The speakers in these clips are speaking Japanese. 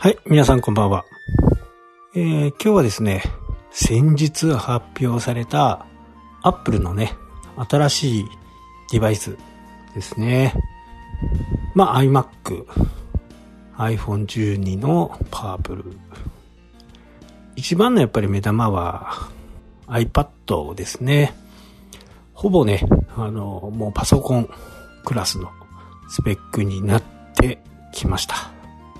はい、皆さんこんばんは。えー、今日はですね、先日発表された Apple のね、新しいデバイスですね。まあ iMac、iPhone 12のパープル。一番のやっぱり目玉は iPad ですね。ほぼね、あの、もうパソコンクラスのスペックになってきました。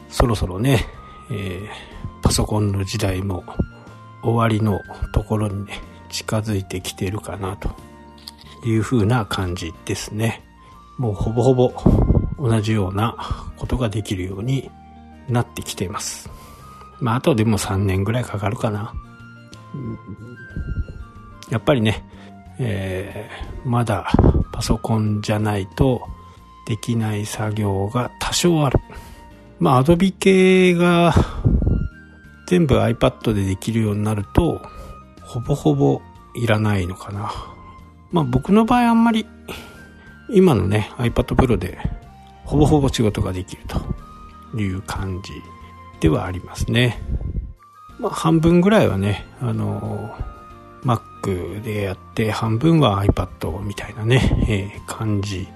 そろそろね、えー、パソコンの時代も終わりのところにね、近づいてきてるかなという風な感じですね。もうほぼほぼ同じようなことができるようになってきています。まあ、あとでも3年ぐらいかかるかな。やっぱりね、えー、まだパソコンじゃないとできない作業が多少ある。まあ、Adobe 系が全部 iPad でできるようになると、ほぼほぼいらないのかな。まあ僕の場合あんまり、今のね、iPad Pro でほぼほぼ仕事ができるという感じではありますね。まあ半分ぐらいはね、あの、Mac でやって半分は iPad みたいなね、えー、感じ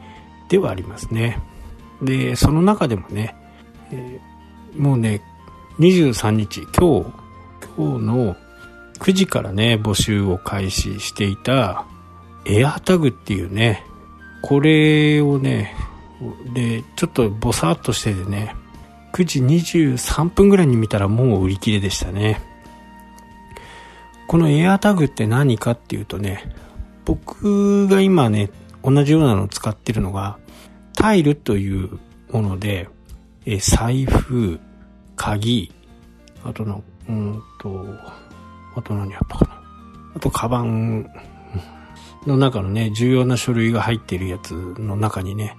ではありますね。で、その中でもね、えー、もうね、23日、今日、今日の9時からね、募集を開始していた、エアタグっていうね、これをね、で、ちょっとボサっとしててね、9時23分ぐらいに見たらもう売り切れでしたね。このエアタグって何かっていうとね、僕が今ね、同じようなのを使ってるのが、タイルというもので、え財布、鍵、あとの、うんと、あと何あったかな。あと、カバンの中のね、重要な書類が入っているやつの中にね、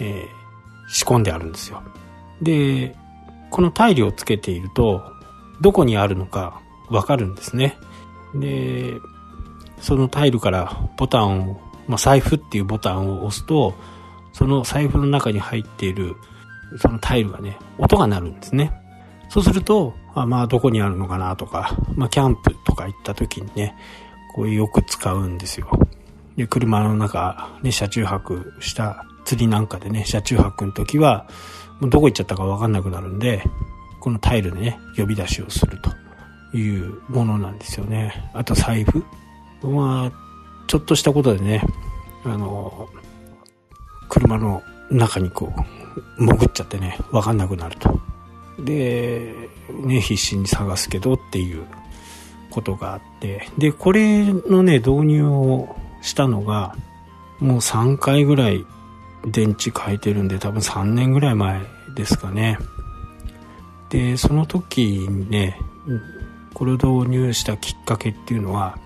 えー、仕込んであるんですよ。で、このタイルをつけていると、どこにあるのかわかるんですね。で、そのタイルからボタンを、まあ、財布っていうボタンを押すと、その財布の中に入っているそのタイルがね、音が鳴るんですね。そうすると、あまあどこにあるのかなとか、まあキャンプとか行った時にね、こうよく使うんですよ。で、車の中、ね、車中泊した釣りなんかでね、車中泊の時は、もうどこ行っちゃったかわかんなくなるんで、このタイルでね、呼び出しをするというものなんですよね。あと財布。まあ、ちょっとしたことでね、あの、車の中にこう、潜っちゃってね、わかんなくなると。で、ね、必死に探すけどっていうことがあって、で、これのね、導入をしたのが、もう3回ぐらい電池変えてるんで、多分3年ぐらい前ですかね。で、その時にね、これを導入したきっかけっていうのは、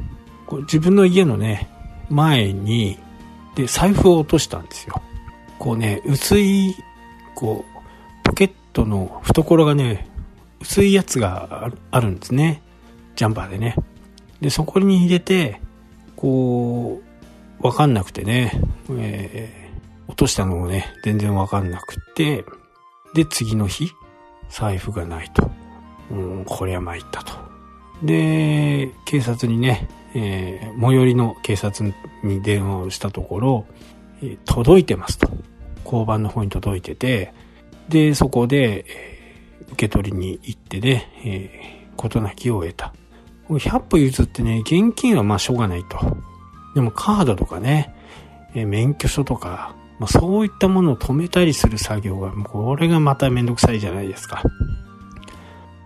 こう自分の家のね、前に、で、財布を落としたんですよ。こうね、薄いこう、ポケットの懐がね、薄いやつがあるんですね。ジャンパーでね。で、そこに入れて、こう、わかんなくてね、えー、落としたのもね、全然わかんなくて、で、次の日、財布がないと。うん、こりゃ参ったと。で、警察にね、えー、最寄りの警察に電話をしたところ、えー、届いてますと。交番の方に届いてて、で、そこで、え、受け取りに行ってね、えー、事なきを得た。100歩譲ってね、現金はまあしょうがないと。でもカードとかね、えー、免許証とか、まあ、そういったものを止めたりする作業が、これがまためんどくさいじゃないですか。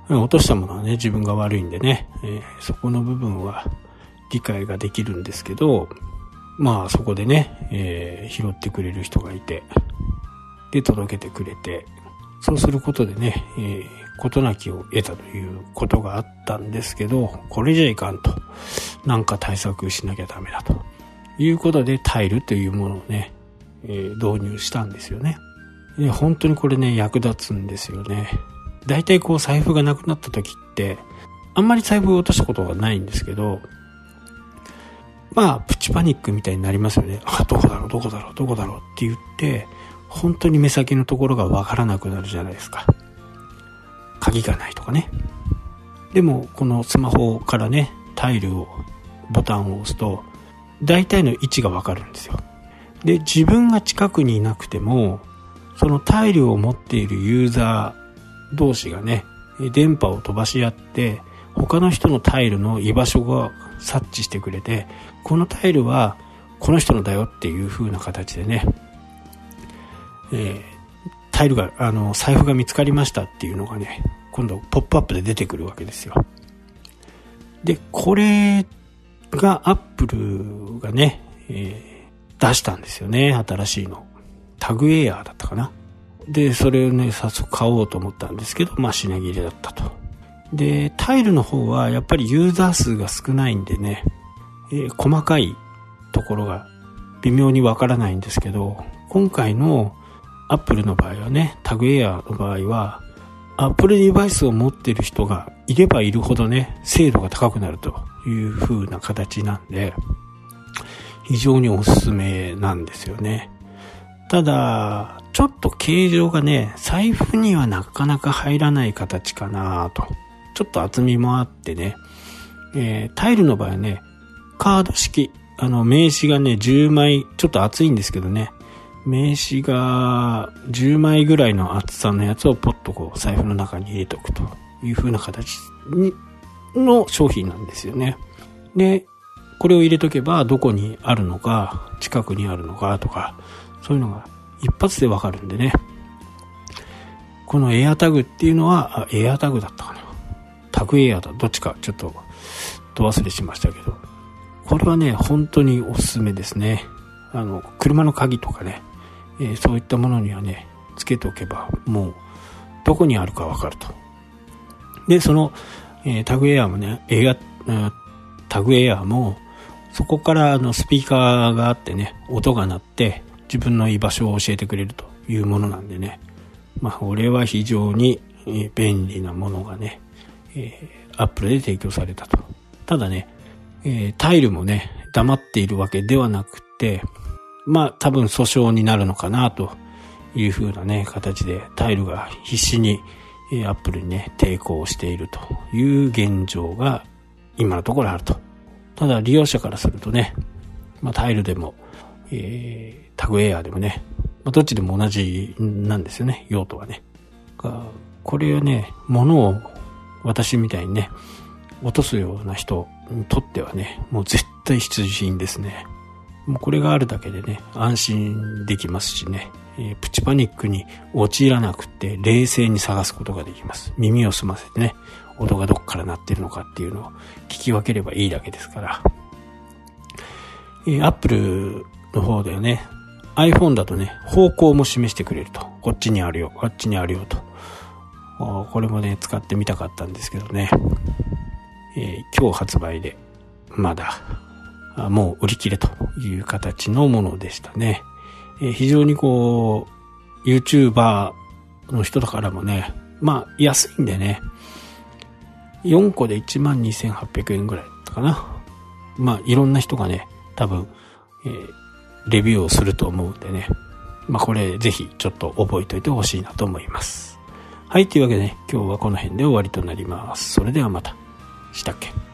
落としたものはね、自分が悪いんでね、えー、そこの部分は理解ができるんですけど、まあそこでね、えー、拾ってくれる人がいて、で届けてくれて、そうすることでね、えー、事なきを得たということがあったんですけど、これじゃいかんと。なんか対策しなきゃダメだと。いうことでタイルというものをね、えー、導入したんですよね。で本当にこれね、役立つんですよね。大体こう財布がなくなった時って、あんまり財布を落としたことがないんですけど、まあ、プチパニックみたいになりますよね。あ、どこだろう、どこだろう、どこだろうって言って、本当に目先のところがわからなくなるじゃないですか。鍵がないとかね。でも、このスマホからね、タイルを、ボタンを押すと、大体の位置がわかるんですよ。で、自分が近くにいなくても、そのタイルを持っているユーザー同士がね、電波を飛ばし合って、他の人のタイルの居場所が察知してくれて、このタイルはこの人のだよっていう風な形でね、えー、タイルが、あの、財布が見つかりましたっていうのがね、今度ポップアップで出てくるわけですよ。で、これがアップルがね、えー、出したんですよね、新しいの。タグエアーだったかな。で、それをね、早速買おうと思ったんですけど、まあ品切れだったと。で、タイルの方はやっぱりユーザー数が少ないんでね、えー、細かいところが微妙にわからないんですけど、今回のアップルの場合はね、タグエアの場合は、アップルデバイスを持ってる人がいればいるほどね、精度が高くなるという風な形なんで、非常におすすめなんですよね。ただ、ちょっと形状がね、財布にはなかなか入らない形かなと。ちょっと厚みもあってね、えー、タイルの場合はね、カード式、あの、名刺がね、10枚、ちょっと厚いんですけどね、名刺が10枚ぐらいの厚さのやつをポッとこう財布の中に入れておくという風な形にの商品なんですよね。で、これを入れとけばどこにあるのか、近くにあるのかとか、そういうのが一発でわかるんでね。このエアタグっていうのは、あ、エアタグだったかな。タグエアだ。どっちかちょっと、と忘れしましたけど。これはね、本当におすすめですね。あの、車の鍵とかね、えー、そういったものにはね、つけておけば、もう、どこにあるかわかると。で、その、えー、タグエアもね、エア、タグエアも、そこからあのスピーカーがあってね、音が鳴って、自分の居場所を教えてくれるというものなんでね、まあ、これは非常に便利なものがね、えー、アップルで提供されたと。ただね、えー、タイルもね、黙っているわけではなくて、まあ多分訴訟になるのかなという風なね、形でタイルが必死にアップルにね、抵抗しているという現状が今のところあると。ただ利用者からするとね、まあタイルでも、えー、タグエアでもね、まあ、どっちでも同じなんですよね、用途はね。これをね、物を私みたいにね、落とすような人にとってはね、もう絶対必需品ですね。もうこれがあるだけでね、安心できますしね、えー、プチパニックに陥らなくて冷静に探すことができます。耳を澄ませてね、音がどこから鳴ってるのかっていうのを聞き分ければいいだけですから。えー、Apple の方ではね、iPhone だとね、方向も示してくれると。こっちにあるよ、こっちにあるよと。これもね、使ってみたかったんですけどね。えー、今日発売で、まだもう売り切れという形のものでしたね。えー、非常にこう、YouTuber の人だからもね、まあ安いんでね、4個で12,800円ぐらいだったかな。まあいろんな人がね、多分、えー、レビューをすると思うんでね、まあこれぜひちょっと覚えておいてほしいなと思います。はい、というわけでね、今日はこの辺で終わりとなります。それではまた。したっけ？